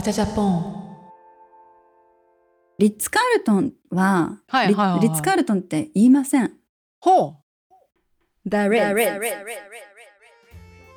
バチャジャポン。リッツ・カールトンは、リはいはいはいはいリッツ・カールトンって言いません。ほう。The Ritz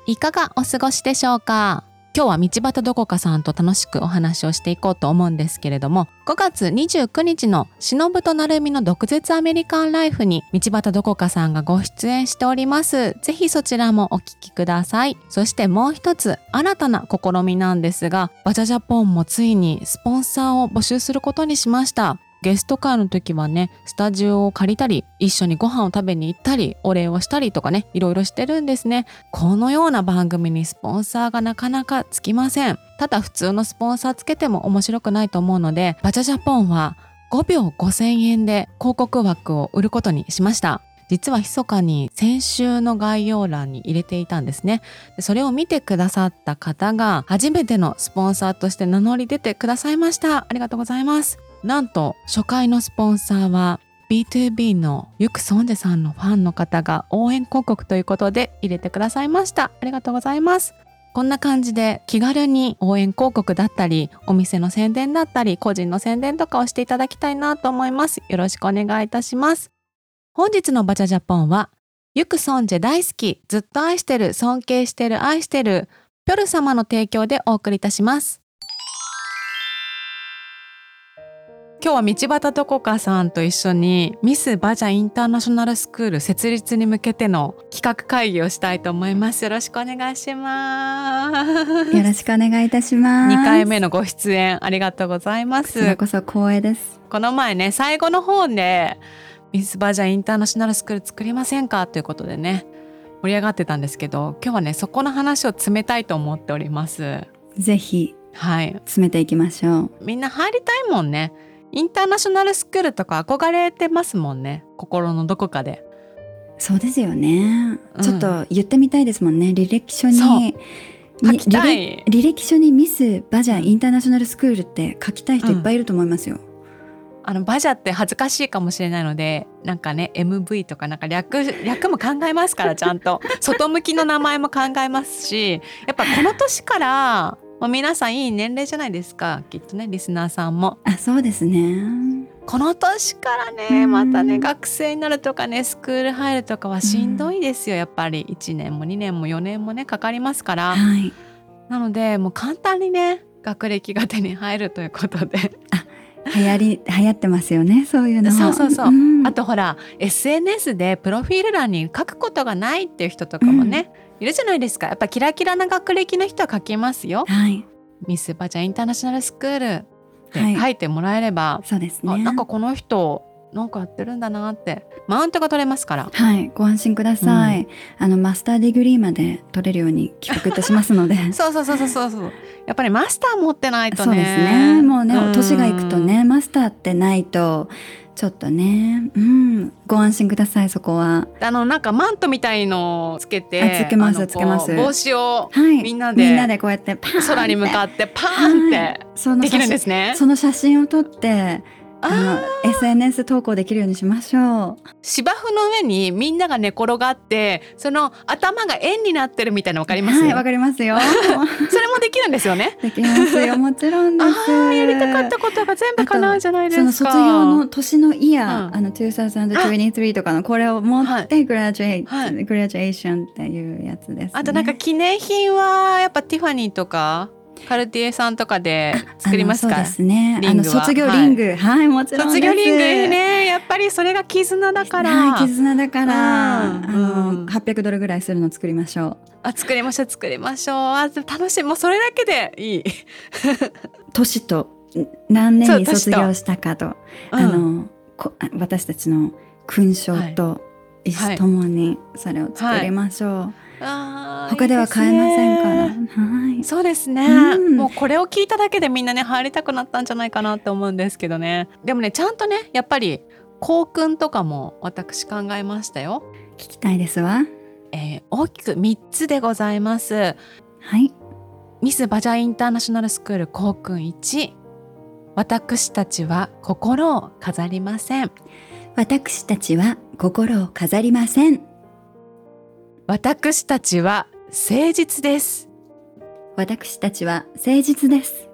いかがお過ごしでしょうか？今日は道端どこかさんと楽しくお話をしていこうと思うんですけれども5月29日の「しのぶとなるみの毒舌アメリカンライフ」に道端どこかさんがご出演しております。ぜひそちらもお聞きください。そしてもう一つ新たな試みなんですがバチャジャポンもついにスポンサーを募集することにしました。ゲスト会の時はねスタジオを借りたり一緒にご飯を食べに行ったりお礼をしたりとかねいろいろしてるんですね。このような番組にスポンサーがなかなかつきません。ただ普通のスポンサーつけても面白くないと思うのでバチャジャポンは5秒5000円で広告枠を売ることにしました。実は密かに先週の概要欄に入れていたんですね。でそれを見てくださった方が初めてのスポンサーとして名乗り出てくださいました。ありがとうございます。なんと初回のスポンサーは B2B のユクソンジェさんのファンの方が応援広告ということで入れてくださいました。ありがとうございます。こんな感じで気軽に応援広告だったりお店の宣伝だったり個人の宣伝とかをしていただきたいなと思います。よろしくお願いいたします。本日のバチャジャポンはユクソンジェ大好きずっと愛してる尊敬してる愛してるピョル様の提供でお送りいたします。今日は道端どこかさんと一緒にミスバジャインターナショナルスクール設立に向けての企画会議をしたいと思います。よろしくお願いします。よろしくお願いいたします。2回目のご出演ありがとうございまこちらすこそ光栄です。この前ね最後の方でミスバジャインターナショナルスクール作りませんか？ということでね盛り上がってたんですけど今日はねそこの話を詰めたいと思っております。ぜひはい。詰めていきましょう。みんな入りたいもんねインターナショナルスクールとか憧れてますもんね心のどこかでそうですよね。うんちょっと言ってみたいですもんね。履歴書に。書きた履い歴履歴書にミスバジャインターナショナルスクールって書きたい人いっぱいいると思いますよ。あのバジャって恥ずかしいかもしれないのでなんかね MV とかなんか略略も考えますからちゃんと外向きの名前も考えますしやっぱこの年からもう皆さんいい年齢じゃないですか。きっとねリスナーさんも。あ、そうですね。この年からねうん。またね学生になるとかねスクール入るとかはしんどいですよ。やっぱり。1年も2年も4年もねかかりますから。はい。なのでもう簡単にね学歴が手に入るということで。流行り流行ってますよね。そういうの。そうそうそう。ん。あとほら SNS でプロフィール欄に書くことがないっていう人とかもね、いるじゃないですかやっぱキラキラな学歴の人は書きますよはい。ミスバジャインターナショナルスクールってはい書いてもらえれば、そうですあね。なんかこの人なんかやってるんだなってマウントが取れますからはい、ご安心ください。あの master degree まで取れるように企画いたしますので。そうそうそうそうそうそうやっぱりマスター持ってないとねそうですね。もうね、ん年がいくとね、マスターってないと、ちょっとね、うん、ご安心ください、そこは。あのなんかマントみたいのをつけてあつけますつけます帽子をはい。みんなでみんなでこうやってパーン空に向かってパーンってそのできるんで写すね真。その写真を撮って、SNS 投稿できるようにしましょう。芝生の上にみんなが寝転がってその頭が円になってるみたいなのわかります、はい、わかりますよ。それもできるんですよね？できますよ、もちろんです。ああやりたかったことが全部叶うじゃないですか。その卒業の年のイヤー、うんあの2023とかのこれを持ってグラジュエイ、はいグラジュエーションっていうやつです、ね。あとなんか記念品はやっぱティファニーとか？カルティエさんとかで作りますか？あのそうですね。あの卒業リング、はい、もちろん。卒業リングね。やっぱりそれが絆だから、はい、絆だから、うんあのうん。800ドルぐらいするの作りましょあ作りましょう作りましょう。あ楽しい。もうそれだけでいい、う。年とん何年に卒業したかと、あうん。のこ私たちの勲章と意思ともにそれを作りましょう。あー他では買えませんから。いいねはい。そうですね、うんもうこれを聞いただけでみんなね入りたくなったんじゃないかなって思うんですけどねでもねちゃんとねやっぱり校訓とかも私考えましたよ、聞きたいですわ。えー大きく3つでございますはい。ミスバジャインターナショナルスクール校訓1私たちは心を飾りません私たちは心を飾りません。私たちは誠実です。私たちは誠実です。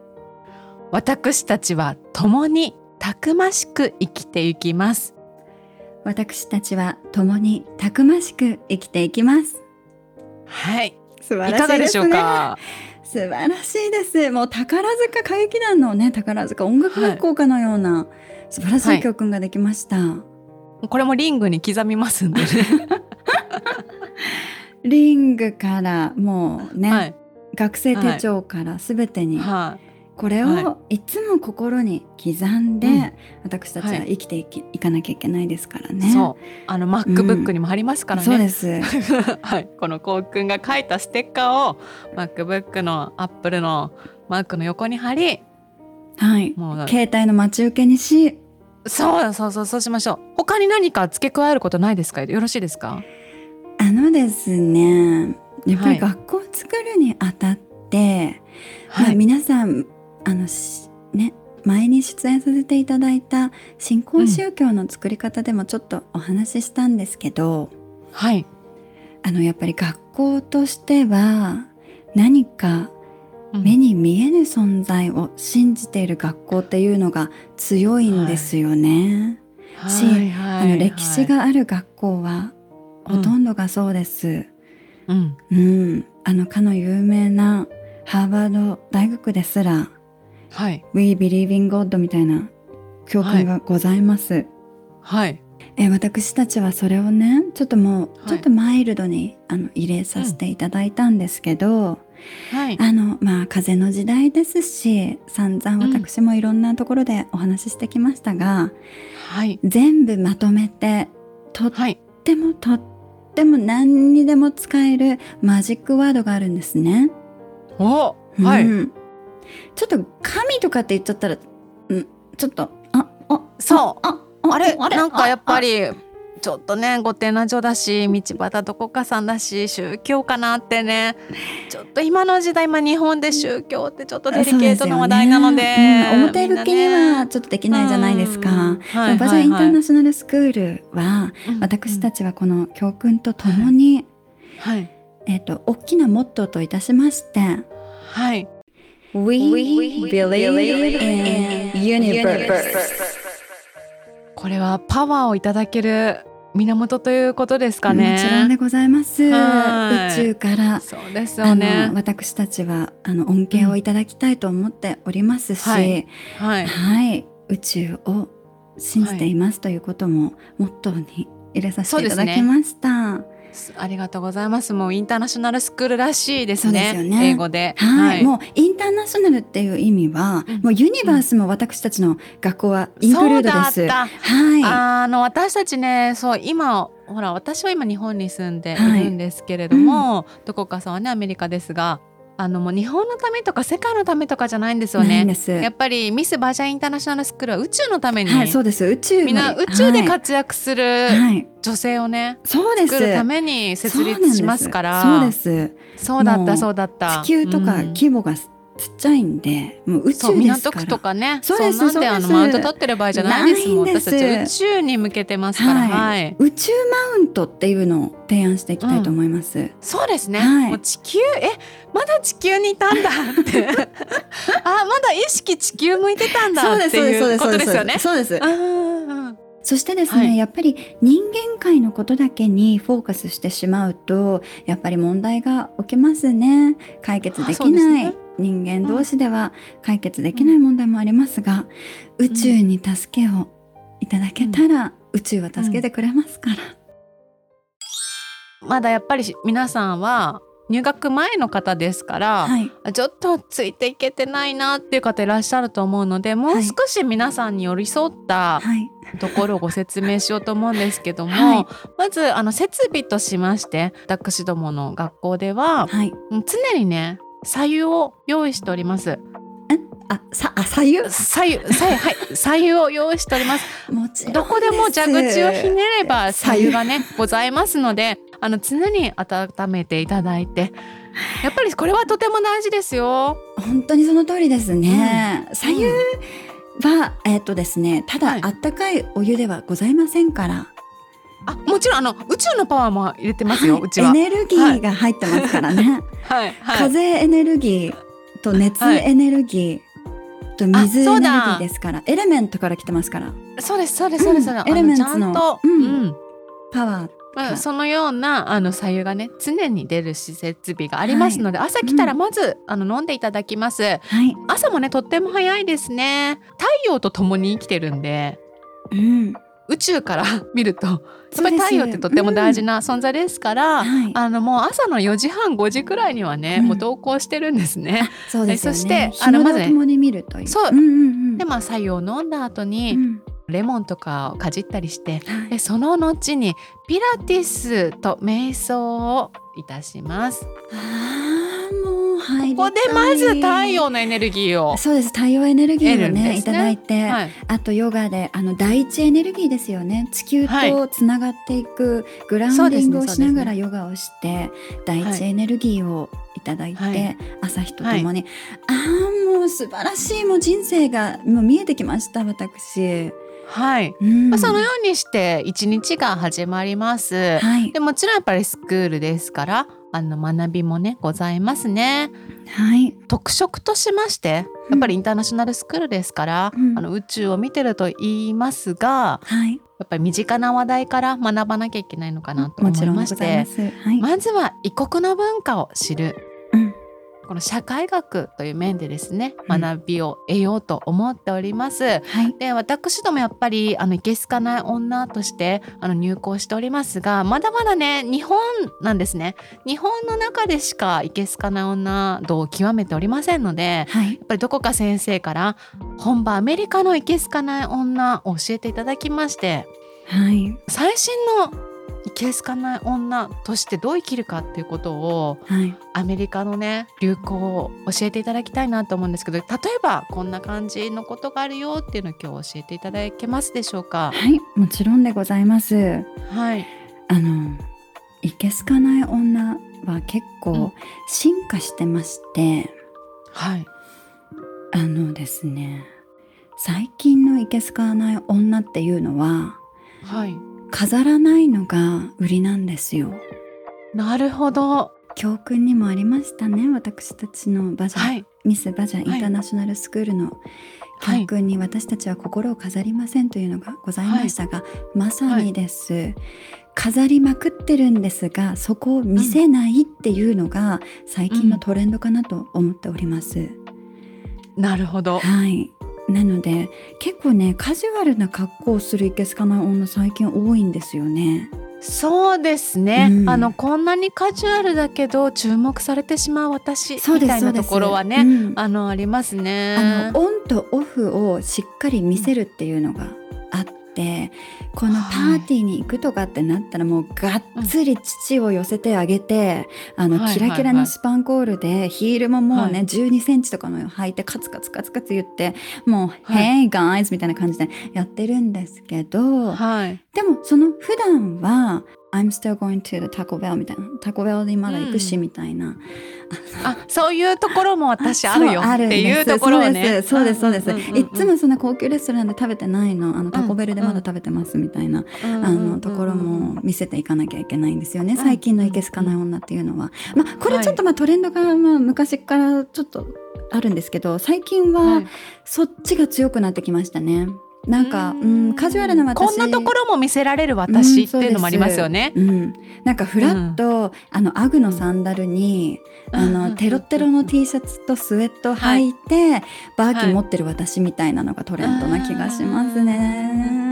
私たちは共にたくましく生きていきます。私たちは共にたくましく生きていきます。はい。素晴いかがでしょうか？素晴らしいです。もう宝塚歌劇団のね宝塚音楽学校かのような、素晴らしい教訓ができました、これもリングに刻みますんでね リングからもうね、はい。学生手帳からすべてにはい。これはをいつも心に刻んで、うん。私たちははい。生きていき,、い、かなきゃいけないですからね。そう。あの MacBook にも貼りますからね、そうです。はい、このこうくんが書いたステッカーを MacBook の Apple のマークの横に貼りはい。もう携帯の待ち受けにし、そうそうそうそうしましょう。他に何か付け加えることないですか？よろしいですか？あのですね、やっぱりはい。学校を作るにあたって、まあ、はい、皆さんあのしね前に出演させていただいた新興宗教の作り方でもちょっとお話ししたんですけど、はい、あのやっぱり学校としては何かうん。目に見えぬ存在を信じている学校っていうのが強いんですよね。しはい。はい。あの歴史がある学校はほとんどがそうです。うん。うん、あのかの有名なハーバード大学ですらはい「We believe in God」みたいな教訓がございます。はい。え私たちはそれをねちょっともうはい。ちょっとマイルドに、あの入れさせていただいたんですけど、はい。あのまあ風の時代ですし散々私もいろんなところでお話ししてきましたが、はい。全部まとめてとっはいてもとっても何にでも使えるマジックワードがあるんですね。おはい、うんちょっと神とかって言っちゃったら、うん、ちょっとああそうああれなんかやっぱりりちょっとね御殿所だし道端どこかさんだし宗教かなってね。ちょっと今の時代今日本で宗教ってちょっとデリケートな話題なのでうん表向きにはちょっとできないじゃないですか。はいバジャインターナショナルスクールは、私たち、ちはこの教訓とともに、はい。えっ、と大きなモットーといたしましてはい。We, believe in universe. これはパワーをいただける源ということですかね。もちろんでございます。宇はい。宙からそうですあよね。の私たちはあの恩恵をいただきたいと思っておりますし、ははい。い、はい。宇宙を信じていますということもモットーに入れさせていただきました。ありがとうございます。もうインターナショナルスクールらしいですね。ですよね。英語で。はい、もうインターナショナルっていう意味は、うん。もうユニバースも私たちの学校はインクルードです。そうだった。はい。あの私たちねそう今ほら私は今日本に住んでいはいるんですけれども、どこかさんはねアメリカですがあのもう日本のためとか世界のためとかじゃないんですよね。やっぱりミスバージャインターナショナルスクールは宇宙のために、はい、そうです。宇宙のみんな宇宙ではい活躍するはい、女性をね、そうです。作るために設立しますから。そうなんです。そうだったそうだった。地球とかうん。規模がちっちゃいんで、もう宇そう宙。港区とかね。そうですなんであのそうです。マウント取ってる場合じゃないですもん。私たち宇宙に向けてますから。はい。はい。宇宙マウントっていうのを提案していきたいと思います。そうですね、はい。もう地球えまだ地球にいたんだって。あまだ意識地球向いてたんだっていうことですよね。そうです。うんうんうん。そしてですね、はい。やっぱり人間界のことだけにフォーカスしてしまうとやっぱり問題が起きますね。解決できない、人間同士では解決できない問題もありますが、宇宙に助けをいただけたら、宇宙は助けてくれますから、まだやっぱり皆さんは入学前の方ですから、はい。ちょっとついていけてないなっていう方いらっしゃると思うのでもうはい少し皆さんに寄り添ったはい。ところをご説明しようと思うんですけども、はい。まずあの設備としまして私どもの学校でははい。常にね左右を用意しております。あさあ左右？左右、左右、はい、左右を用意しております。もちろんどこでも蛇口をひねれば左右がね、ございますので、あの常に温めていただいて。やっぱりこれはとても大事ですよ。本当にその通りですね、左右は、えっ、とですねただ、はい。あったかいお湯ではございませんから。あ、もちろんあの宇宙のパワーも入れてますよ。はい。うちは。エネルギーが入ってますからね、はい、はい。風エネルギーと熱はい。エネルギーと水エネルギーですから。エレメントから来てますから。そうですそうですそうです、うん。エレメンツの。うん。パワーまあ、そのようなあの左右がね常に出る施設備がありますので、朝来たらまず、あの飲んでいただきます。はい、朝もねとっても早いですね。太陽と共に生きてるんでうん、宇宙から見るとやっぱり太陽ってとっても大事な存在ですから、はい。あのもう朝の4時半5時くらいにはね、うん。もう投稿してるんですね。そうですよね。そしてあのまずね共に見るという。そう。うんうんうん。でまあ白湯を飲んだ後に、うんレモンとかをかじったりしてはい。でその後にピラティスと瞑想をいたします。ここでまず太陽のエネルギーを。そうです。太陽エネルギーをねね。ただいて、はい、あとヨガであの第一エネルギーですよね。地球はい。とつながっていくグラウンディングをしながらヨガをして、第一エネルギーをいただいて、はい。朝日とともに、ああもう素晴らしい。もう人生がもう見えてきました私、はい。うん。まあ、そのようにして一日が始まります。はい。でもちろんやっぱりスクールですからあの学びもねございますね。はい。特色としましてやっぱりインターナショナルスクールですから、うん。あの宇宙を見てると言いますがはい。やっぱり身近な話題から学ばなきゃいけないのかなと思いましてはい、まずは異国の文化を知る。うんこの社会学という面でですねうん。学びを得ようと思っております。はい。で私どもやっぱりあのいけすかない女としてあの入校しておりますがまだまだね日本なんですね。日本の中でしかいけすかない女度を極めておりませんのではい。やっぱりどこか先生から本場アメリカのいけすかない女を教えていただきましてはい。最新のいけすかない女としてどう生きるかっていうことをはい。アメリカのね流行を教えていただきたいなと思うんですけど例えばこんな感じのことがあるよっていうのを今日教えていただけますでしょうか？はいもちろんでございます。はい。あのいけすかない女は結うん。構進化してまして、はい。あのですね最近のいけすかない女っていうのははい飾らないのが売りなんですよ。なるほど。教訓にもありましたね私たちのバジャ、はい。ミスバジャインターナショナルスクールのはい。教訓に私たちは心を飾りませんというのがございましたが、まさにです、飾りまくってるんですがそこを見せないっていうのが最近のトレンドかなと思っております、なるほど。はいなので結構ねカジュアルな格好をするいけすかない女最近多いんですよね。そうですね、うん。あのこんなにカジュアルだけど注目されてしまう私みたいなところはね、うん。あのありますね。あのオンとオフをしっかり見せるっていうのがあってこのパーティーに行くとかってなったらもうがっつり父を寄せてあげて、あのはいキラキラのスパンコールでヒールももうね、はい。1 2センチとかの履いてカツカツカツカツ言ってもう「はい。Hey guys」みたいな感じでやってるんですけど、はい。でもその普段は「I'm still going to the Taco Bell」みたいな「タコベルにまだ行くし」うんみたいな、あそういうところも私あるよ。そうっていうところをね。そうですそうです。そうです、いっつもそんな高級レストランで食べてないのあのタコベルでまだ食べてますみたいな、うんうんあのところも見せていかなきゃいけないんですよね、最近のいけすかない女っていうのは、まあこれちょっとまあトレンドがまあ昔からちょっとあるんですけど最近ははい。そっちが強くなってきましたねなんかうんカジュアルな私。こんなところも見せられる私っていうのもありますよね。うん、なんかフラッと、あのアグのサンダルに、あのテロテロの T シャツとスウェット履いて、バーキン持ってる私みたいなのがトレンドな気がしますね。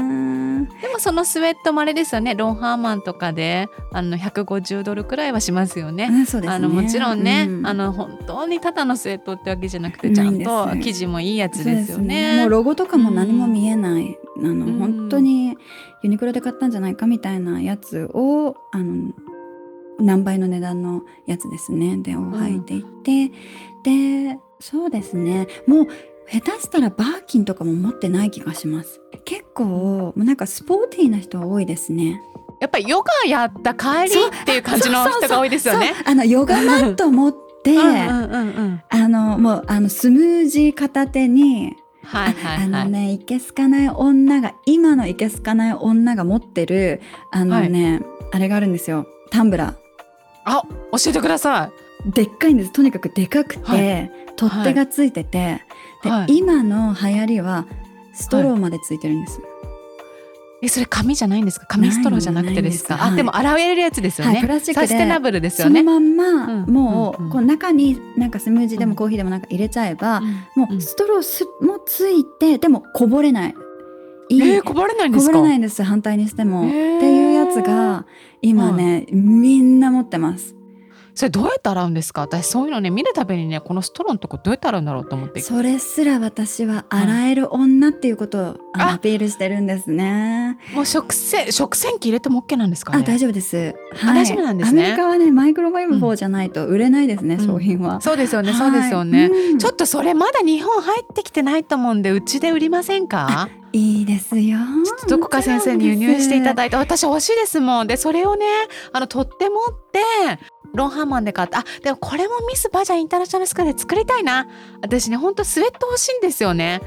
でもそのスウェットもあれですよね。ロンハーマンとかであの150ドルくらいはしますよね。うんね。あのもちろんね、うん。あの本当にただのスウェットってわけじゃなくてちゃんと生地もいいやつですよそうね。もうロゴとかも何も見えない、あのうん本当にユニクロで買ったんじゃないかみたいなやつをあの何倍の値段のやつですね。でを履いていて、でそうですね。もう下手したらバーキンとかも持ってない気がします結構もうなんかスポーティーな人は多いですねやっぱりヨガやった帰りっていう感じの人が多いですよね。あのヨガマット持って。あのもうあのスムージー片手にはいはいはい。あのね、いけすかない女が、今のいけすかない女が持ってる、あのね、あれがあるんですよ。タンブラー。あ教えてくださでっかいんですとにかくでかくて、はい取っ手がついてて、で、はい。今の流行りはストローまでついてるんです、えそれ紙じゃないんですか？紙ストローじゃなくてですか？です。あでも洗えるやつですよね、はいプラスチックでサステナブルですよそのねまんま、うんもう,、うんうんこう中になんかスムージーでうんもコーヒーでもなんか入れちゃえば、うん。もうストローすもついてでもこぼれない。いい、えー、こぼれないんでこぼれないんです反対にしても、へー。っていうやつが今ね、みんな持ってますそれどうやって洗うんですか？私そういうのね見るたびにねこのストローのとこどうやって洗うんだろうと思って。それすら私は洗える女っていうことをアピールしてるんですね。もう食洗食洗機入れても OK なんですかね？あ大丈夫です。大丈夫なんですね。アメリカはねマイクロウェーブ4じゃないと売れないですね、うん。商品は。そうですよね、はい。そうですよね、うん。ちょっとそれまだ日本入ってきてないと思うんでうちで売りませんか？いいですよ。ちょっとどこか先生に輸入していただいて私欲しいですもん。でそれをねあの取って持ってロンハーマンで買った。あでもこれもミスバジャインターナショナルスクールで作りたいな。私ねほんとスウェット欲しいんですよね。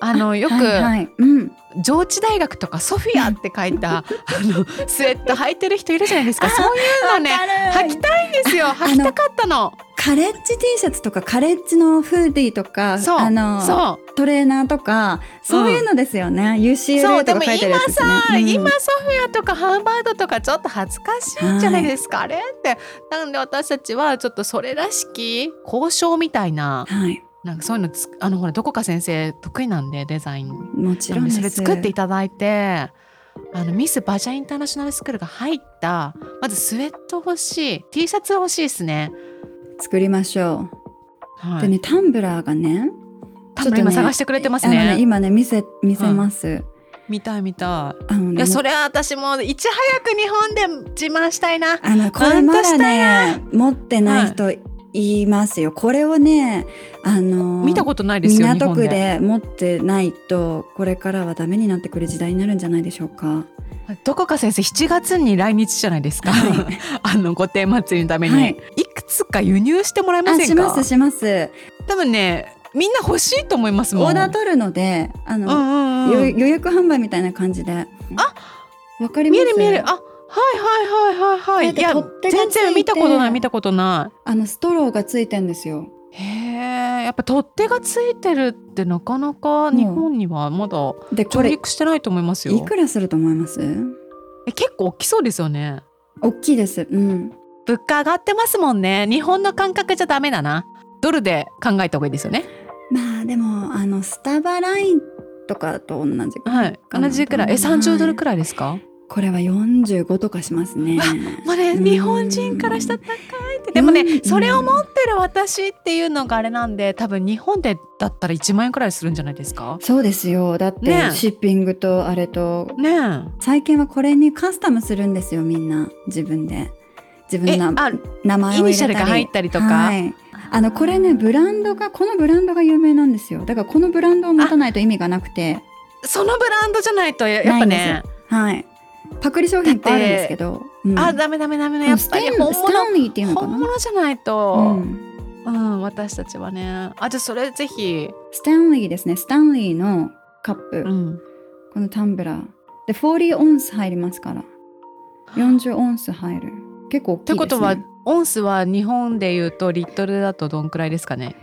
あのよく、はいはい。うん、上智大学とかソフィアって書いた あのスウェット履いてる人いるじゃないですか。そういうのね履きたいんですよ。あ履きたかったの。カレッジ T シャツとかカレッジのフーディーとかあのそう。トレーナーとかそういうのですよね、そ UCLA うでもとか書いてるやつですね。さ、うん。今ソフィアとかハーバードとかちょっと恥ずかしいんじゃないですか、あれって。なんで私たちはちょっとそれらしき交渉みたいなはいなんかそういうのつあのほらどこか先生得意なんでデザインもちろん。それ作っていただいてあのミスバジャインターナショナルスクールが入ったまずスウェット欲しい T シャツ欲しいですね。作りましょう。はい、でねタンブラーがね多分今探してくれてますね。あのね今ね見せ見せます。見たい見たい。ねいやそれは私もいち早く日本で自慢したいな。あのこれまだね持ってない人いますよ。これをねあの見たことないですよ日港区本で。で持ってないとこれからはダメになってくる時代になるんじゃないでしょうか。どこか先生7月に来日じゃないですか。はい あの御殿祭りのために、はいい、くつか輸入してもらえまあせんか？しますします。多分ねみんな欲しいと思いますもん。オーダー取るのであの、うんうんうん。よ予約販売みたいな感じで。あわかります？見える見える。あはいはいはいはいはい。いや全然見たことない見たことなあのストローがついてんですよ。い。へえやっぱ取っ手がついてるってなかなか日本にはまだ上陸してないと思いますよ。いくらすると思います？え結構大きそうですよね。大きいです。うん。物価上がってますもんね。日本の感覚じゃダメだな。ドルで考えた方がいいですよね。まあでもあのスタバラインとかと同じはい同じくらい。え30ドルくらいですか？これは45とかしますね。まあねうん。日本人からしたら高いって。でもねうん。それを持ってる私っていうのがあれなんで多分日本でだったら1万円くらいするんじゃないですか？そうですよ。だっねてシッピングとあれと。ね最近はこれにカスタムするんですよみんな。自分で。自え。え分のあ名前を入れたり。イニシャルが入ったりとか？はい、あのこれねブランドがこのブランドが有名なんですよ。だからこのブランドを持たないと意味がなくて。そのブランドじゃないとややっぱね。はいパクリ商品いっぱいあるんですけど、うん。あダメダメダメね。やっぱり本スタ物本な？物じゃないと、うん。うん私たちはね。あじゃあそれぜひ、スタンリーですね。スタンリーのカップ、うん、このタンブラー。で40オンス入りますから。40オンス入る。結構大きいです、ね、ってことはオンスは日本でいうとリットルだとどんくらいですかね？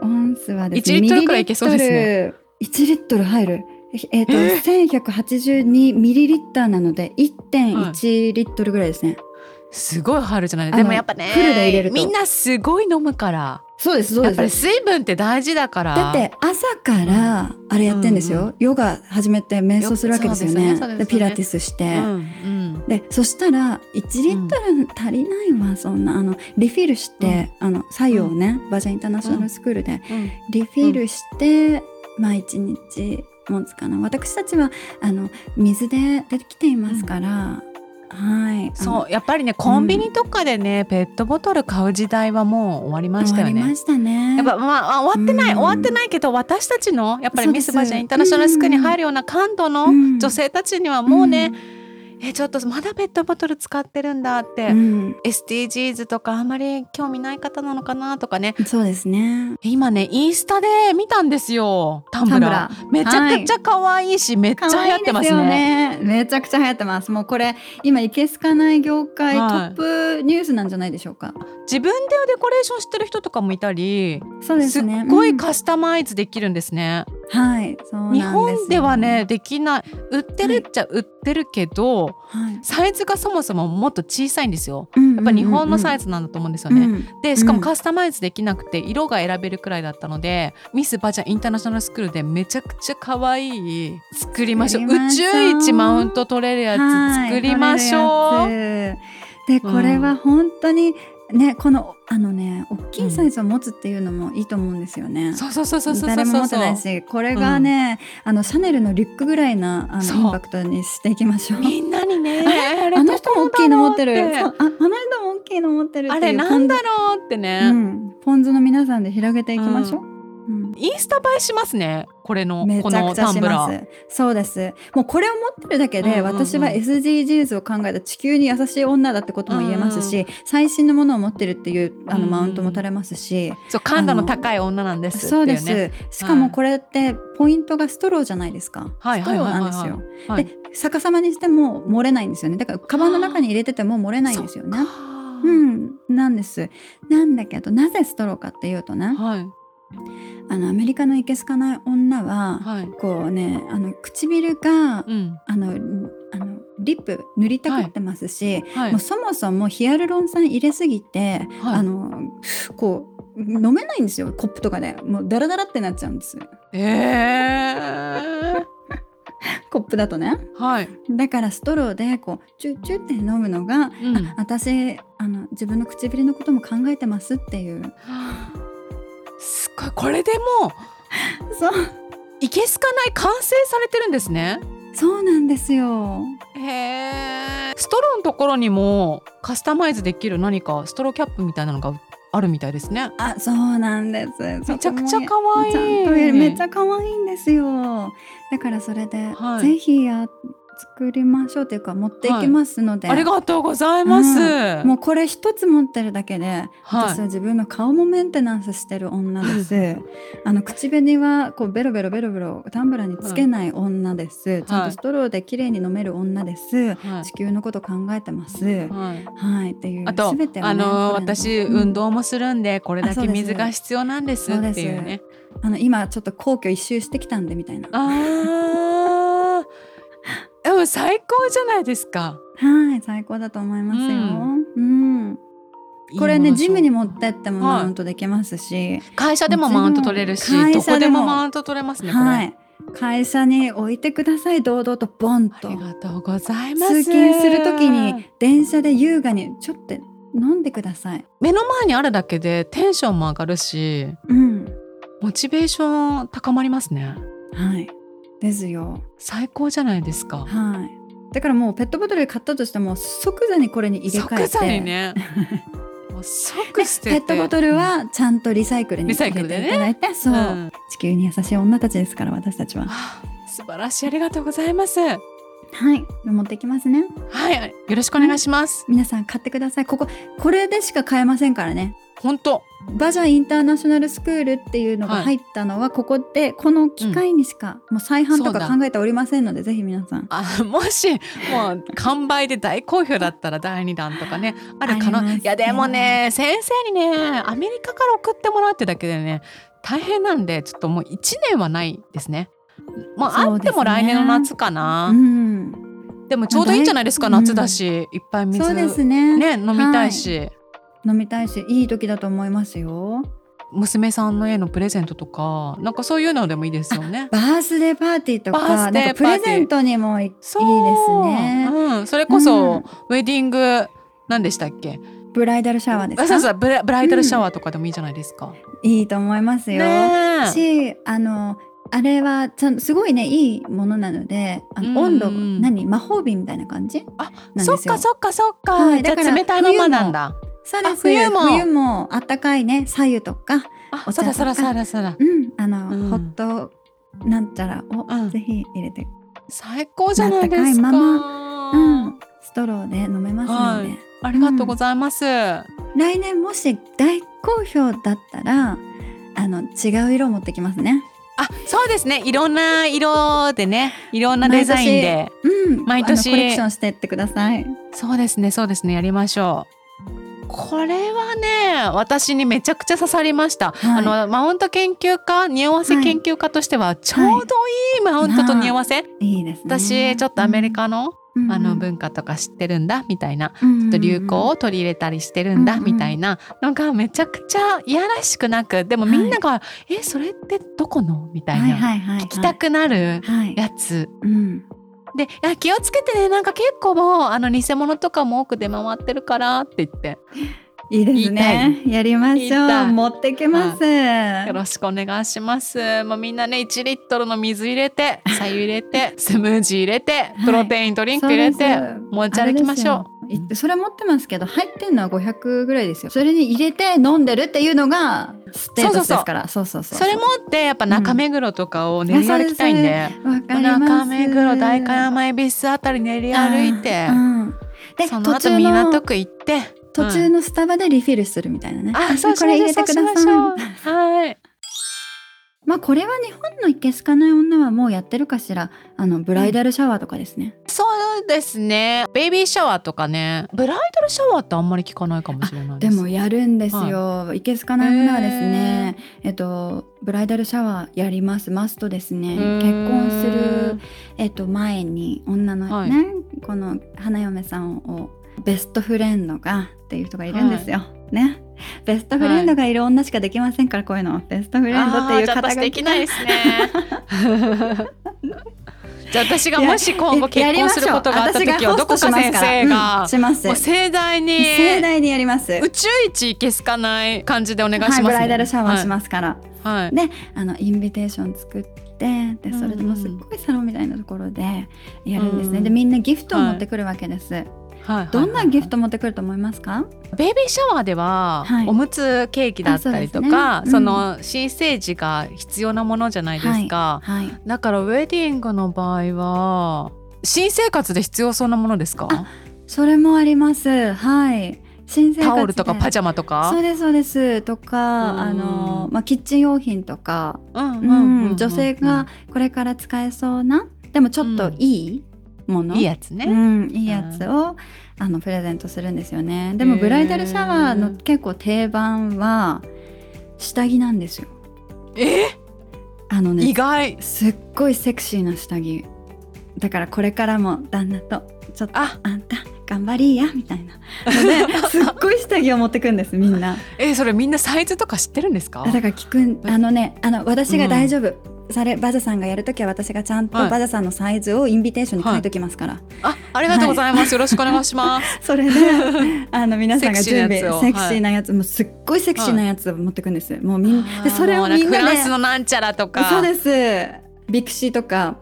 オンスはですね1リットルくらいいけそうですね。ミリリットル1リットル入るえっ、と、え1182ミリリッターなので1.1リットルぐらいですね、すごい入るじゃない？でもやっぱねフルで入れると。みんなすごい飲むから。そうですそうやっぱりです水分って大事だから。だって朝からあれやってんですよ、うんヨガ始めて瞑想するわけですよね。ねねでピラティスして、うんうん。でそしたら1リットル足りないわ、そんな。あのリフィルして、あの作用をね、バジャインターナショナルスクールでうん。リフィルして、まあ1日持つかな私たちはあの水で出てきていますから、はい。そうやっぱりねコンビニとかでね、ペットボトル買う時代はもう終わりましたよね。終わりましたね。やっぱまああ終わってない、うん。終わってないけど私たちのやっぱりミスバジャインターナショナルスクールに入るような感度のうん。女性たちにはもうね、えちょっとまだペットボトル使ってるんだって、うん、SDGs とかあまり興味ない方なのかなとかね。そうですね。今ねインスタで見たんですよ。タンブラ。ーめちゃくちゃ可愛いし、めっちゃ流行ってますね。ね。めちゃくちゃ流行ってます。もうこれ今いけすかない業界、はい。トップニュースなんじゃないでしょうか。自分でデコレーションしてる人とかもいたりそうですすね。っごいうん。カスタマイズできるんですね、はい、そうなんです日よ本ではね、できない。売ってるっちゃ売ってるけど、はい、サイズがそもそももっと小さいんですよ。ややっぱ日本のサイズズなんだと思うんですよね、ね。でしかもうんカスタマイズできなくて色が選べるくらいだったので、ミスバジャインターナショナルスクールでめちゃくちゃ可愛い作りましょう。宇宙一マウント取れるやつ作りましょう、はいでこれは本当にねこのあのね大きいサイズを持つっていうのもいいと思うんですよね。そうそうそうそうそうそう誰も持ってないしこれがね、あのシャネルのリュックぐらいなあのインパクトにしていきましょう。みんなにねあの人も大きいの持ってる。ああの人も大きいの持ってるあれなんだろうってね、うん、ポン酢の皆さんで広げていきましょう。うん。インスタ映えしますねこれのめこのタンブラー。そうです。もうこれを持ってるだけで、うんうんうん私は SDGs を考えた地球に優しい女だってことも言えますし、最新のものを持ってるっていうあのうんマウントも取れますし、そう感度の高い女なんですっていうそうねです。しかもこれってポイントがストローじゃないですか。はいストローなんですはいはいよ。はいで逆さまにしても漏れないんですよね。だからカバンの中に入れてても漏れないんですよね。ううん、なんです。なんだけどなぜストローかっていうとね、はいあのアメリカのいけすかない女は、はい。こうねあの唇が、うん。あのあのリップ塗りたくってますし、はい。もうそもそもヒアルロン酸入れすぎて、はい。あのこう飲めないんですよコップとかで。もうダラダラってなっちゃうんですえー、コップだとね。はい、だからストローでこうチュッチュって飲むのが、うん。あ私あの自分の唇のことも考えてますっていう すごいこれでも そう。いけすかない完成されてるんですね。そうなんですよ。へえストローのところにもカスタマイズできる何かストローキャップみたいなのがあるみたいですね。あそうなんです。めめちゃくちゃ可愛い。ちゃんとめっちゃ可愛いんですよ。だからそれで、はい。ぜひや作りましょうというか持っていきますので、ありがとうございます、もうこれ一つ持ってるだけで、はい。私は自分の顔もメンテナンスしてる女です。あの口紅はこうベロベロベロベロタンブラーにつけない女です。ちゃんとストローで綺麗に飲める女です。はい。地球のこと考えてます。はい。はい。っていうあと、ねあのこれ私、うん運動もするんでこれだけ水が必要なんですっていうね。あの今ちょっと皇居一周してきたんでみたいな。も最高じゃないですかはい最高だと思いますよ。ううん。これねジムに持ってってもはいマウントできますし、会社でもマウント取れるし会どこでももマウント取れますねはい。会社に置いてください堂々とボンとありがとうございます通勤するときに電車で優雅にちょっと飲んでください。目の前にあるだけでテンションも上がるしうん。モチベーション高まりますねはい。ですよ。最高じゃないですかはい。だからもうペットボトル買ったとしても即座にこれに入れ替えて。即座にね もう即で捨ててペットボトルはちゃんとリサイクルに入れていただいて、そう、うん地球に優しい女たちですから私たちは。はあ素晴らしいありがとうございますははい。持ってきますね。いよろしくお願いします皆さん買ってください。こここれでしか買えませんからね。本当。バジャインターナショナルスクールっていうのが入ったのはここでこの機会にしか、もう再販とか考えておりませんのでぜひ皆さん。あもしもう完売で大好評だったら第2弾とかねあるかな。あります。いやでもね先生にねアメリカから送ってもらうってだけでね大変なんでちょっともう1年はないですね。もうあね。っても来年の夏かな、うん。でもちょうどいいんじゃないですかまあ夏だし、いっぱい水そうですね。ね飲みたいし、飲みたいしいい時だと思いますよ。娘さんの絵のプレゼントとかなんかそういうのでもいいですよね。バースデーパーティーとかなんかプレゼントにもいいですね、う。ん、それこそ、うんウェディング何でしたっけ？ブライダルシャワーですそうそうブライダルシャワーとかでもいいじゃないですか。いいと思いますよ、しあのあれはちゃんすごいねいいものなのであの温度、うんうん。何？魔法瓶みたいな感じ？あそっかそっかそっか、はいだから冷たいままなんだ。そうです冬も冬もあったかいね左右とかあお茶とかそうだそうだそうだそうだ。うんあの、うんホットなんちゃらを、うんぜひ入れて最高じゃないですか。あったかいまうん、ストローで飲めますので、はいありがとうございます。来年もし大好評だったらあの違う色を持ってきますね。あ、そうですね。いろんな色でね、いろんなデザインで。うん、毎年コレクションしてってください。そうですね、そうですね。やりましょう。これはね、私にめちゃくちゃ刺さりました。はい。あのマウント研究家、匂わせ研究家としては、ちょうどいいマウントと匂わせ。い。い。ですね。私ちょっとアメリカの、うん、あのうん文化とか知ってるんだみたいな、うんちょっと流行を取り入れたりしてるんだうんみたいなのがめちゃくちゃいやらしくなくでもみんなが「えそれってどこの?」みたいはいなはいはいはい、聞きたくなるはい、やつ。うん、でいや気をつけてねなんか結構もうあの偽物とかも多く出回ってるからって言っていいですね。やりましょ。う持ってきます。よろしくお願いします。もうみんなね1リットルの水入れて 左右入れてスムージー入れてプロテインドリンク入れて、そうです持ち歩きましょう。それ持ってますけど入ってんのは500ぐらいですよ。それに入れて飲んでるっていうのがステータスですから。そうそうそう。それ持ってやっぱ中目黒とかを練り歩きたいんで、わかります。中目黒代官山恵比寿あたり練り歩いて、うん。でその後港区行って。途中のスタバでリフィルするみたいなね、あそうしこれ入れてください。はいまあこれは日本のいけすかない女はもうやってるかしら。あのブライダルシャワーとかですね、そうですね。ベイビーシャワーとかね。ブライダルシャワーってあんまり聞かないかもしれないでですもやるんですよ、い、けすかない女はですね。えっとブライダルシャワーやります。マストですね。結婚するえっと前に女のね、この花嫁さんをベストフレンドがっていう人がいるんですよ、ねベストフレンドがいる女しかできませんからこういうの。ベストフレンドっていう方ができないですね。じゃあ私がもし今後結婚することがあった時はどこか先生が盛大に。盛大にやります。宇宙一いけすかない感じでお願いします、ね。はい、ブライダルシャワーしますから、はい、はいであのインビテーション作ってでそれでもすっごいサロンみたいなところでやるんですね、うん。でみんなギフトを持ってくるわけです、はいどんなギフト持ってくると思いますか、ベイビーシャワーでは、はい。おむつケーキだったりとかそ,、ね。うん。の新生児が必要なものじゃないですか、はいだからウェディングの場合は新生活で必要そうなものですか？あそれもあります。はい。新生タオルとかパジャマとか？そうですそうです。とかうんあの、まあ、キッチン用品とか、うん。うん。女性がこれから使えそうな？でもちょっといい？もの、いいやつね、うん、いいやつを、あのプレゼントするんですよね。でもブライダルシャワーの結構定番は下着なんですよ。え？あのね意外。すっごいセクシーな下着。だからこれからも旦那とちょっとあ。あんた頑張りやみたいな。ので すっごい下着を持ってくんですみんな。えそれみんなサイズとか知ってるんですか？だから聞くんあのねあの私が大丈夫、それバザさんがやるときは私がちゃんとはい。バザさんのサイズをインビテーションに書いときますから、あありがとうございます、よろしくお願いします。それであの 皆さんが準備セクシーなやつを。セクシーなやつもうすっごいセクシーなやつを持ってくんです、もうみんでそれをみんなでフランスのなんちゃらとか。そうです。ビクシーとか、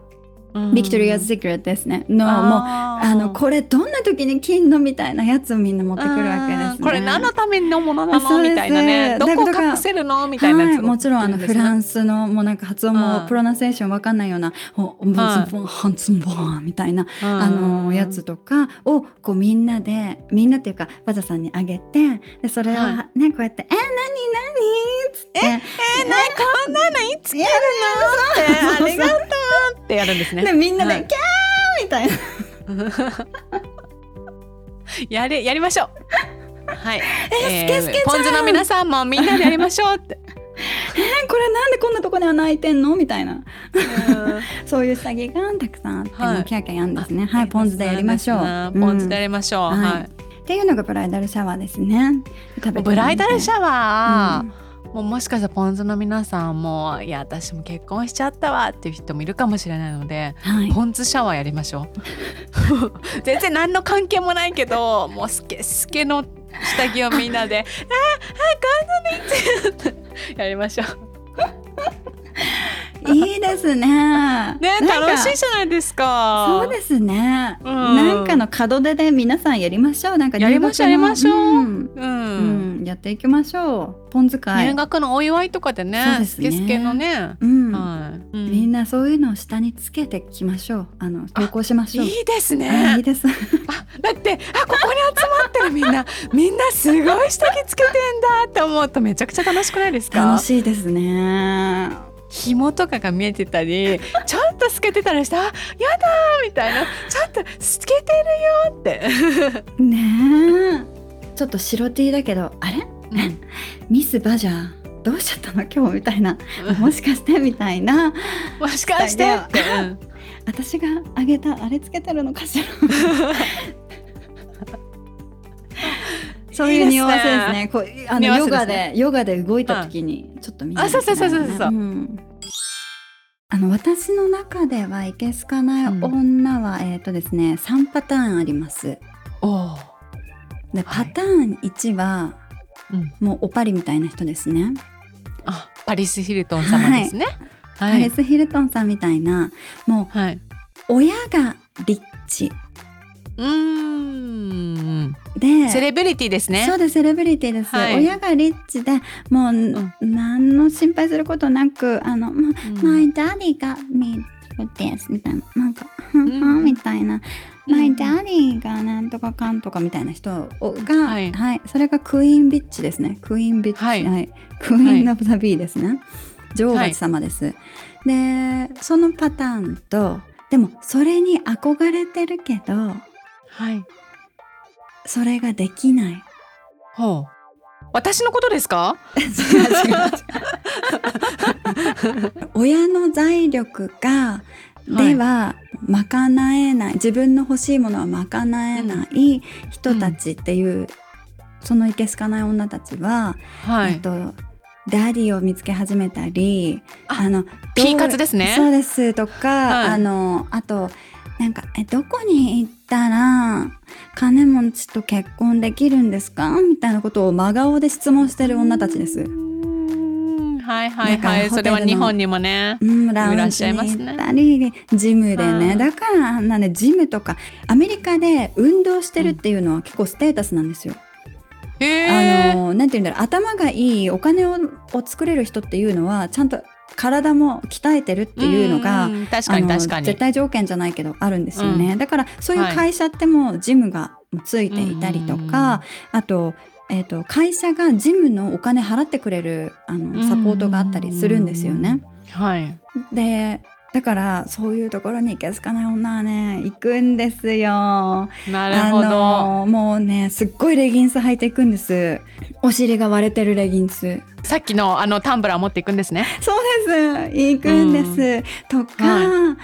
うんビクトリアズ・シークレットですね。のもうあのこれどんな時に金のみたいなやつをみんな持ってくるわけですね。これ何のためのものなの？みたいなね。どこ隠せるの？みたいなはい、もちろんあのフランススのもうなんか発音もはいプロナンセーションわかんないような「おボンズはいボンハンツンボン」みたいなあのやつとかをこうみんなでみんなっていうかバザさんにあげてでそれをはねこうやって「え何？何?」っつって「ええなこんなのいつやるの？って ありがとうってやるんですねでみんなではい「キャー!」みたいな。やりやりましょう。はい。えスケスケちゃん。ポン酢の皆さんもみんなでやりましょうって「えこれなんでこんなとこでは泣いてんの?」みたいな。そういう下着がたくさんあって、はい。キャーキャーやるんですね。はいポン酢でやりましょう。ポン酢でやうんりましょう、はい。はい。っていうのがブライダルシャワーですね。ブライダルシャワー、うんもうもしかしたらポン酢の皆さんもいや私も結婚しちゃったわっていう人もいるかもしれないのではい。ポン酢シャワーやりましょう。全然何の関係もないけどもうスケスケの下着をみんなで「ああこんなのいつ」やりましょう。いいですね。ね楽しいじゃないですか。そうですね。うん。なんかの門出で皆さんやりましょう。なんかやりましょうやりましょう。うん。う、んやっていきましょう。ポン使い、入学のお祝いとかでねそうでスケスケのね、うん。はい、うん。みんなそういうのを下につけてきましょう。あの投稿しましょう。いいですあいねいです。だってあここに集まってるみんな。みんなすごい下着つけてんだって思うとめちゃくちゃ楽しくないですか？楽しいですね。紐とかが見えてたりちょっと透けてたりしてあやだーみたいな。ちょっと透けてるよって、ねえちょっと白 T だけどあれ？うん。ミスバジャーどうしちゃったの？今日みたいな。もしかしてみたいな。もしかして？私があげたあれつけてるのかしら？そういう匂わせですね。こうあのヨガでヨガで動いた時にちょっとみんな。あそうそうそうそうそうう。ん。あの私の中ではいけすかない女は、えっ、とですね3パターンあります。おーではい。パターン1は、うん。もうおパリみたいな人ですね、あパリス・ヒルトン様ですね。はい。パレス・ヒルトンさんみたいなもはい、う親がリッチ。うーん。でセレブリティですね。そうですセレブリティです、はい。親がリッチでもう、ん。何の心配することなくあの、まうん。My daddy got me this みたいななんかふん。ふうんんみたいな、うん。My daddy がなんとかかんとかみたいな人が、ははい。い、それがクイーンビッチですね。クイーンビッチ、はい。クイーン・オブ・ザ・ビーですね、女王蜂様です、でそのパターンとでもそれに憧れてるけどはい。それができない。ほう私のことですか？親の財力がでは賄えない、自分の欲しいものは賄えない人たちっていう、そのいけすかない女たちは、はい。えっとダディを見つけ始めたりあのピーカツですね。そうですとか、はい。あのあとなんかえどこに行ったら金持ちと結婚できるんですか？みたいなことを真顔で質問してる女たちです。はいはいはい。それは日本にもねうん、ラウいらっンジにしゃいますね。行ったり、ジムでね、はいだからあんなねジムとかアメリカで運動してるっていうのは結構ステータスなんですよ。へあえのなんて言うんだろう。頭がいいお金をを作れる人っていうのはちゃんと体も鍛えてるっていうのがん確かに確かに。絶対条件じゃないけどあるんですよね、うだからそういう会社ってもうジムがついていたりとか、あと,、えー、と会社がジムのお金払ってくれるあのサポートがあったりするんですよね。はい。でだからそういうところに行けすかない女はね行くんですよ。なるほど、もうねすっごいレギンス履いていくんです。お尻が割れてるレギンス。さっきのあのタンブラー持っていくんですねそうです行くんです。とか、は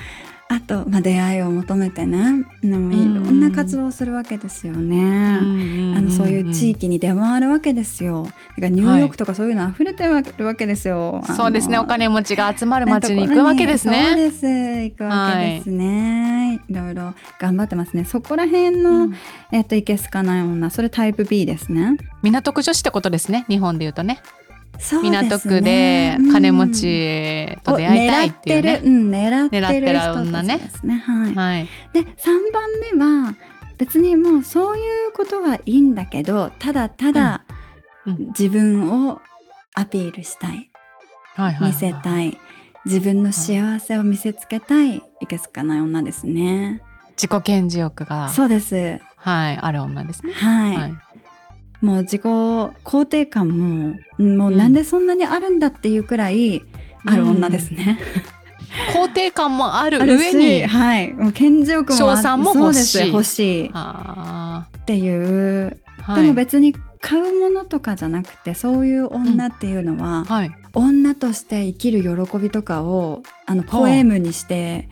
あと、まあ、出会いを求めてねいろんな活動をするわけですよね。あのそういう地域に出回るわけですよ。だからニューヨークとかそういうの溢れてるわけですよ。あのそうですね。お金持ちが集まる街に行くわけですそうねです行くわけですね、い、ろいろ頑張ってますね。そこら辺の、うん。えっといけすかない女。それタイプ B ですね。港区女子ってことですね。日本で言うとねね。港区で金持ちと出会いたいっていうね、うん、狙って狙ってるねですね。はい、はい。で3番目は別にもうそういうことはいいんだけどただただ自分をアピールしたい。はいはい見せたい。自分の幸せを見せつけたい。いけすかない女ですね。自己顕示欲がそうです。はいある女ですね。はい、はいもう自己肯定感ももうなんでそんなにあるんだっていうくらいある女ですね、肯定感もある 上に。しはい。もう顕示欲もあ賞賛も欲しい。そうです。欲しい。っあていう、ーはい。でも別に買うものとかじゃなくてそういう女っていうのは、はい。女として生きる喜びとかをあのポエムにして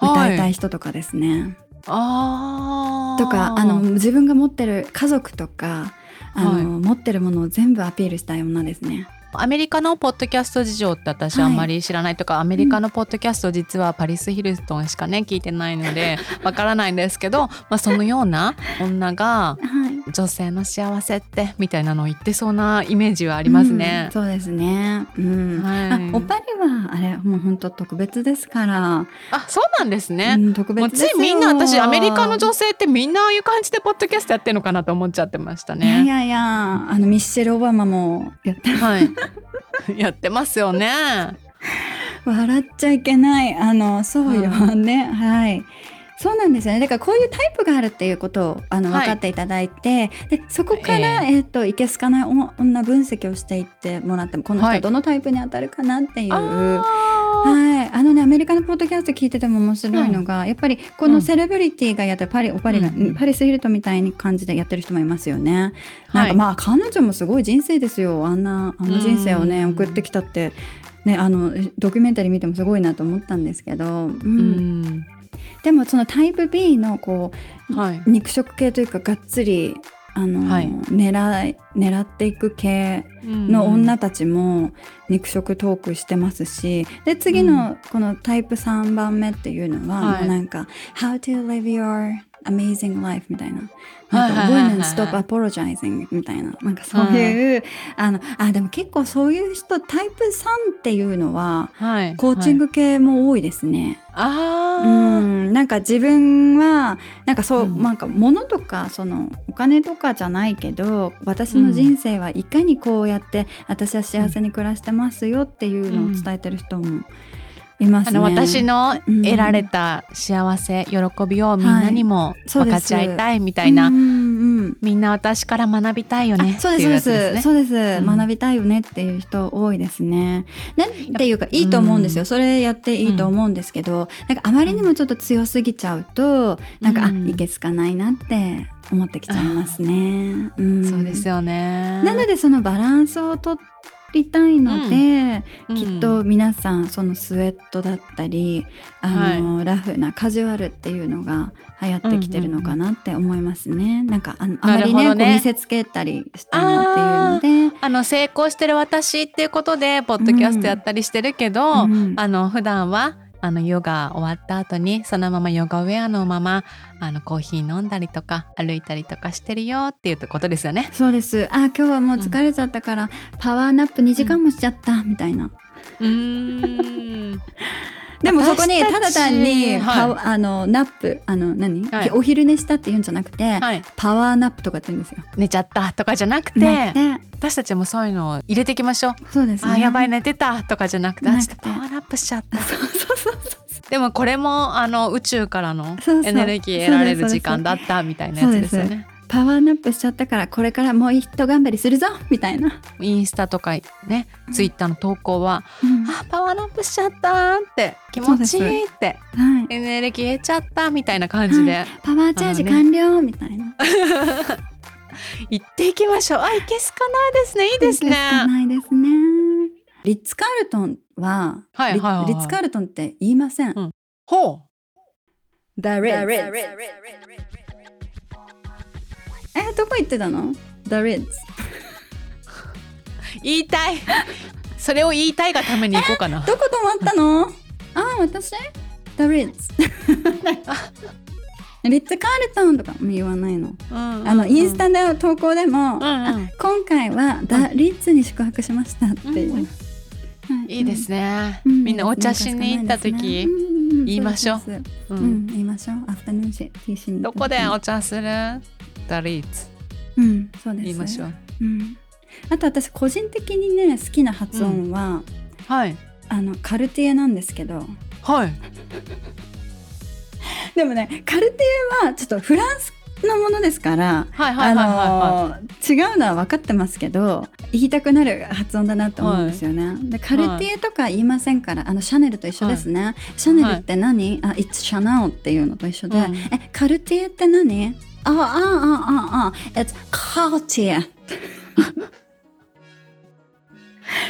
歌いたい人とかですね。あー。とかあの自分が持ってる家族とかあの、はい持ってるものを全部アピールしたい女ですね。アメリカのポッドキャスト事情って私あんまり知らないとか、アメリカのポッドキャスト実はパリス・ヒルトンしかね聞いてないのでわからないんですけど、まあ、そのような女がはい女性の幸せってみたいなのを言ってそうなイメージはありますねうん。そうですね。うん。はいあおパリはあれもう本当特別ですから。あそうなんですね。うん、特別ですよ。ついみんな私アメリカの女性ってみんなああいう感じでポッドキャストやってるのかなと思っちゃってましたいやいね。やいやあのミッシェル・オバマもやってはい。やってますよね。笑っちゃいけない。あのそうよ。ね、はい。そうなんですよね。だからこういうタイプがあるっていうことをあのはい。分かっていただいて、でそこから、えっといけすかない女分析をしていってもらってもこの人どのタイプに当たるかなっていう。あはい、あのねアメリカのポッドキャスト聞いてても面白いのが、やっぱりこのセレブリティがやってるパリパリが、うんうんパリス・ヒルトンみたいに感じでやってる人もいますよね。なんはいかまあ彼女もすごい人生ですよあんなあの人生をねうん送ってきたって。ね、あのドキュメンタリー見てもすごいなと思ったんですけど、うんうん。でもそのタイプ B のこはい。う肉食系というかがっつりあの、はい。狙い狙っていく系の女たちも肉食トークしてますしで次のこのタイプ3番目っていうのは、はい。もうなんか「How to live your amazing life」みたいな。はいなんか Women stop apologizing みたいななんかそういう、あのあでも結構そういう人タイプ3っていうのははい。コーチング系も多いですね。あうあ。ん、なんか自分はなんかそう、うんなんか物とかそのお金とかじゃないけど私の人生はいかにこうやって私は幸せに暮らしてますよっていうのを伝えてる人もいますね。あの私のうん得られた幸せ、喜びをみんなにも分かち合いたいみたいな、うんうんみんな私から学びたいよねあそうっていうですそうです。ね。そうです、うん。学びたいよねっていう人多いですね。なんていうかいいと思うんですよ、うん。それやっていいと思うんですけど、なんかあまりにもちょっと強すぎちゃうと、なんか、うんあいけつかないなって思ってきちゃいますね。うん。そうですよね。なのでそのバランスを取りたいので、うん。きっと皆さんそのスウェットだったりあの、ラフなカジュアルっていうのが流行ってきてるのかなって思いますね。なんかあのあまりねね。こう見せつけたりしてもっていうので。あの成功してる私っていうことでポッドキャストやったりしてるけど、うん。あの普段はあのヨガ終わった後にそのままヨガウェアのままあのコーヒー飲んだりとか歩いたりとかしてるよっていうことですよね。そうです。あ、今日はもう疲れちゃったから、power nap 2時間もしちゃった、みたいな。うーんでもそこに私ただ単にはあの nap あの何、はいお昼寝したって言うんじゃなくて、はい、 power nap とかって言うんですよ。寝ちゃったとかじゃなくてなくて私たちもそういうのを入れていきましょう。そうですね。あやばい寝てたとかじゃなくてなくて power nap しちゃった。そうそうそうそう。でもこれもあの宇宙からのエネルギー得られる時間だったみたいなやつですよね。パワーナップしちゃったからこれからもう一頑張りするぞみたいな。インスタとかねツイッターの投稿はうん。あパワーナップしちゃったって気持ちいいってはい。エネルギー得ちゃったみたいな感じで。パワーチャージ完了みたいな。行っていきましょう。あいけすかないですね。いいですね。ないですね。リッツカールトンは、リはいはいはい。リッツカールトンって言いません。うん。ほダレッツ。えどこ行ってたの？ダレッツ。う言いたいそれを言いたいがために行こうかなどこ泊まったの？あ私？ダレッツ。リッツカールトンとかも言わないの？ああのインスタで投稿でも、うんうんあ今回はダリッツに宿泊しましたっていう。うんはいいいですね、うんみんなお茶しに行った時、言言いましょうそうん、言いましょう。アフタヌーンティーしに。どこでお茶する？ダリーツうん、そうです。言いましょう。うん。あと私個人的にね好きな発音は、はいあのカルティエなんですけど、はい でもねカルティエはちょっとフランスのものですから。はいはいはいはいはいあの違うのは分かってますけど言いたくなる発音だなと思うんですよね。でカルティエとか言いませんからあのシャネルと一緒ですね。シャネルって何、あ It's Chanel っていうのと一緒で、うんえカルティエって何？ああああああ It's Cartier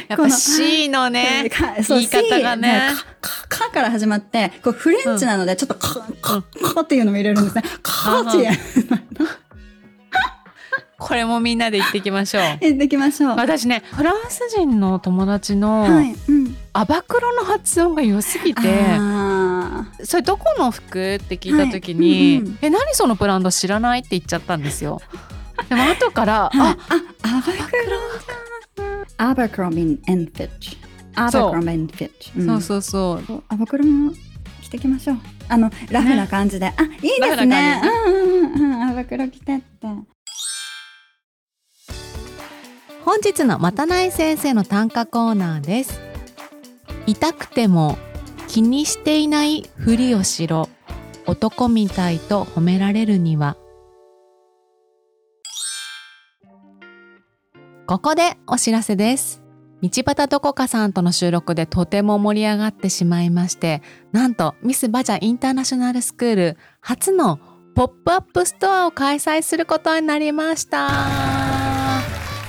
やっぱ C のね言い方がねかかかから始まってこうフレンチなのでちょっとかかかっていうのも入れるんですね。カーティエこれもみんなで行ってきましょう行ってきましょう。私ねフランス人の友達のはい。うん。アバクロの発音が良すぎて、あそれどこの服？って聞いた時に、はい。うんうんえ何そのブランド知らないって言っちゃったんですよ。でも後から、ーああ、アバクロアバクロビン・フィッチ。アバクロビン・フィッチ。うん。そうそうそう。アバクロも着てきましょう。あのラフな感じで、あ、いいですね。感うんうんうんうん、アバクロ着てって。本日のまたない先生の短歌コーナーです。痛くても気にしていないふりをしろ。男みたいと褒められるには。ここでお知らせです。道端どこかさんとの収録でとても盛り上がってしまいましてなんとミスバジャインターナショナルスクール初のポップアップストアを開催することになりました。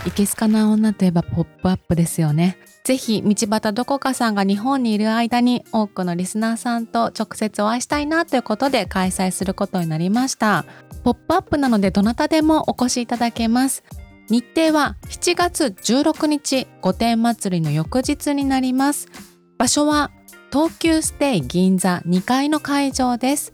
いけすかな女といえばポップアップですよね。ぜひ道端どこかさんが日本にいる間に多くのリスナーさんと直接お会いしたいなということで開催することになりました。ポップアップなのでどなたでもお越しいただけます。日程は7月16日御殿祭りの翌日になります。場所は東急ステイ銀座2階の会場です。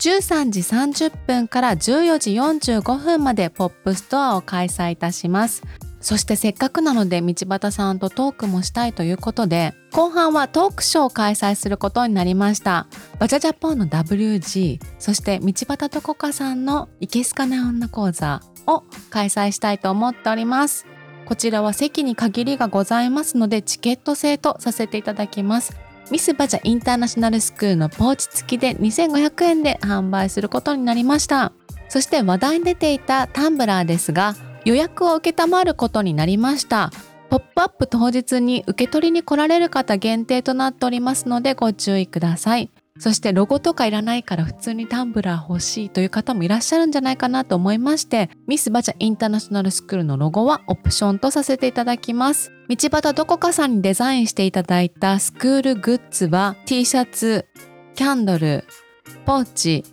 13時30分から14時45分までポップストアを開催いたします。そしてせっかくなので道端さんとトークもしたいということで後半はトークショーを開催することになりました。バジャジャポンの WG そして道端どこかさんのいけすかな女講座を開催したいと思っております。こちらは席に限りがございますのでチケット制とさせていただきます。ミスバジャインターナショナルスクールのポーチ付きで2500円で販売することになりました。そして話題に出ていたタンブラーですが予約を受けたまることになりました。ポップアップ当日に受け取りに来られる方限定となっておりますのでご注意ください。そしてロゴとかいらないから普通にタンブラー欲しいという方もいらっしゃるんじゃないかなと思いましてミスバチャインターナショナルスクールのロゴはオプションとさせていただきます。道端どこかさんにデザインしていただいたスクールグッズは T シャツキャンドルポーチ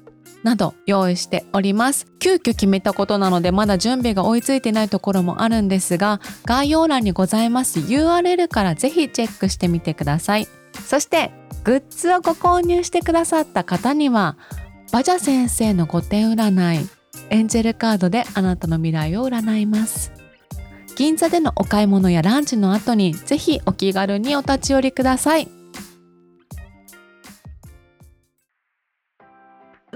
など用意しております。急遽決めたことなのでまだ準備が追いついてないところもあるんですが概要欄にございます URL からぜひチェックしてみてください。そしてグッズをご購入してくださった方にはバジャ先生の御殿占いエンジェルカードであなたの未来を占います。銀座でのお買い物やランチの後にぜひお気軽にお立ち寄りください。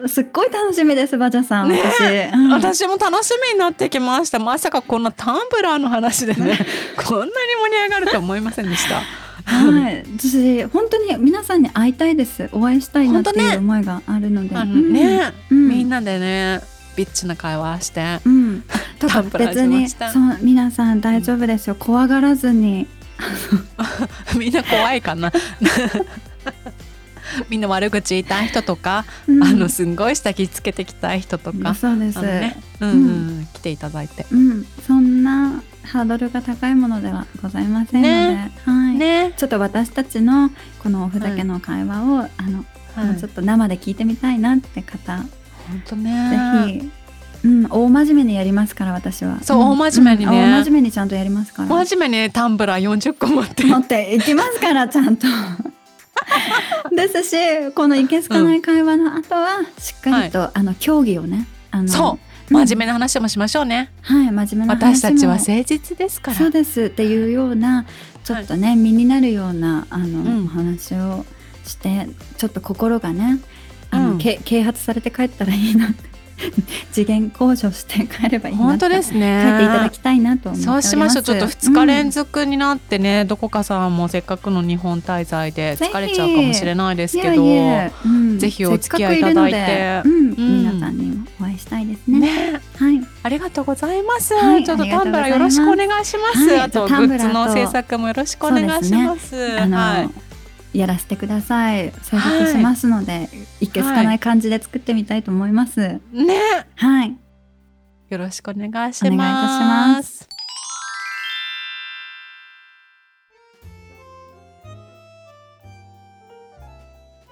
すっごい楽しみです、バジャさん。ね私。うん私も楽しみになってきましたまさかこんなタンブラーの話でねこんなに盛り上がると思いませんでしたはい、私本当に皆さんに会いたいです。お会いしたいなっていう思いがあるので。あのね、うん、みんなでねビッチな会話してうん。とかタンブラー別にそう皆さん大丈夫ですよ。怖がらずに。みんな怖いかな みんな悪口言いたい人とか、うんあのすんごい下着つけてきたい人とか、そうです。ね、うんうん来ていただいて。うん、そんなハードルが高いものではございませんので、ねはい。ね、ちょっと私たちのこのおふざけの会話を、あの、あのちょっと生で聞いてみたいなって方、本当ね。ぜひ、うん、大真面目にやりますから私は。そうん大真面目にねうん大真面目にちゃんとやりますから。真面目にタンブラー40個持って。持っていきますからちゃんと。ですしこのいけすかない会話の後はしっかりと、あの競技をねあのそう。真面目な話もしましょうね。はい真面目な話も。私たちは誠実ですから。そうですっていうようなちょっとね、身になるようなあの、うん。お話をしてちょっと心がねあの、うん。け啓発されて帰ったらいいなって 次元向上して帰ればいいな本当とですね。帰っていただきたいなと思っておりますそうしましょう。ちょっと2日連続、続になってね、どこかさんもせっかくの日本滞在で疲れちゃうかもしれないですけど。ぜひお付き合いいただいてうんうん皆さんにもお会いしたいですね。ね、はい。ありがとうございます。はいちょっとタンブラーよろしくお願いします。はいあとグッズの制作もよろしくお願いします。あの、はい。やらせてください。制作しますので、い、けすかない感じで作ってみたいと思います。ね、はい。よろしくお願いします。お願いいたします。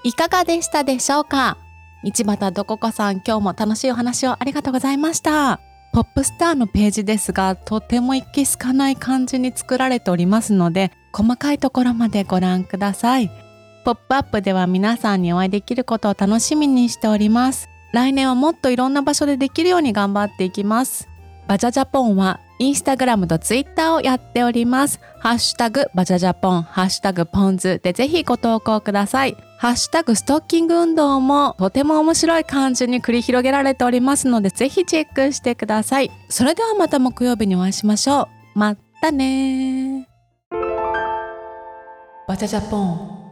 いかがでしたでしょうか？道端どこかさん今日も楽しいお話をありがとうございましたポップスターのページですがとてもいけすかない感じに作られておりますので細かいところまでご覧くださいポップアップでは皆さんにお会いできることを楽しみにしております来年はもっといろんな場所でできるように頑張っていきますバジャジャポンはインスタグラムとツイッターをやっております。ハッシュタグバジャジャポン、ハッシュタグポンズでぜひご投稿ください。ハッシュタグストッキング運動もとても面白い感じに繰り広げられておりますのでぜひチェックしてください。それではまた木曜日にお会いしましょう。またねバジャジャポン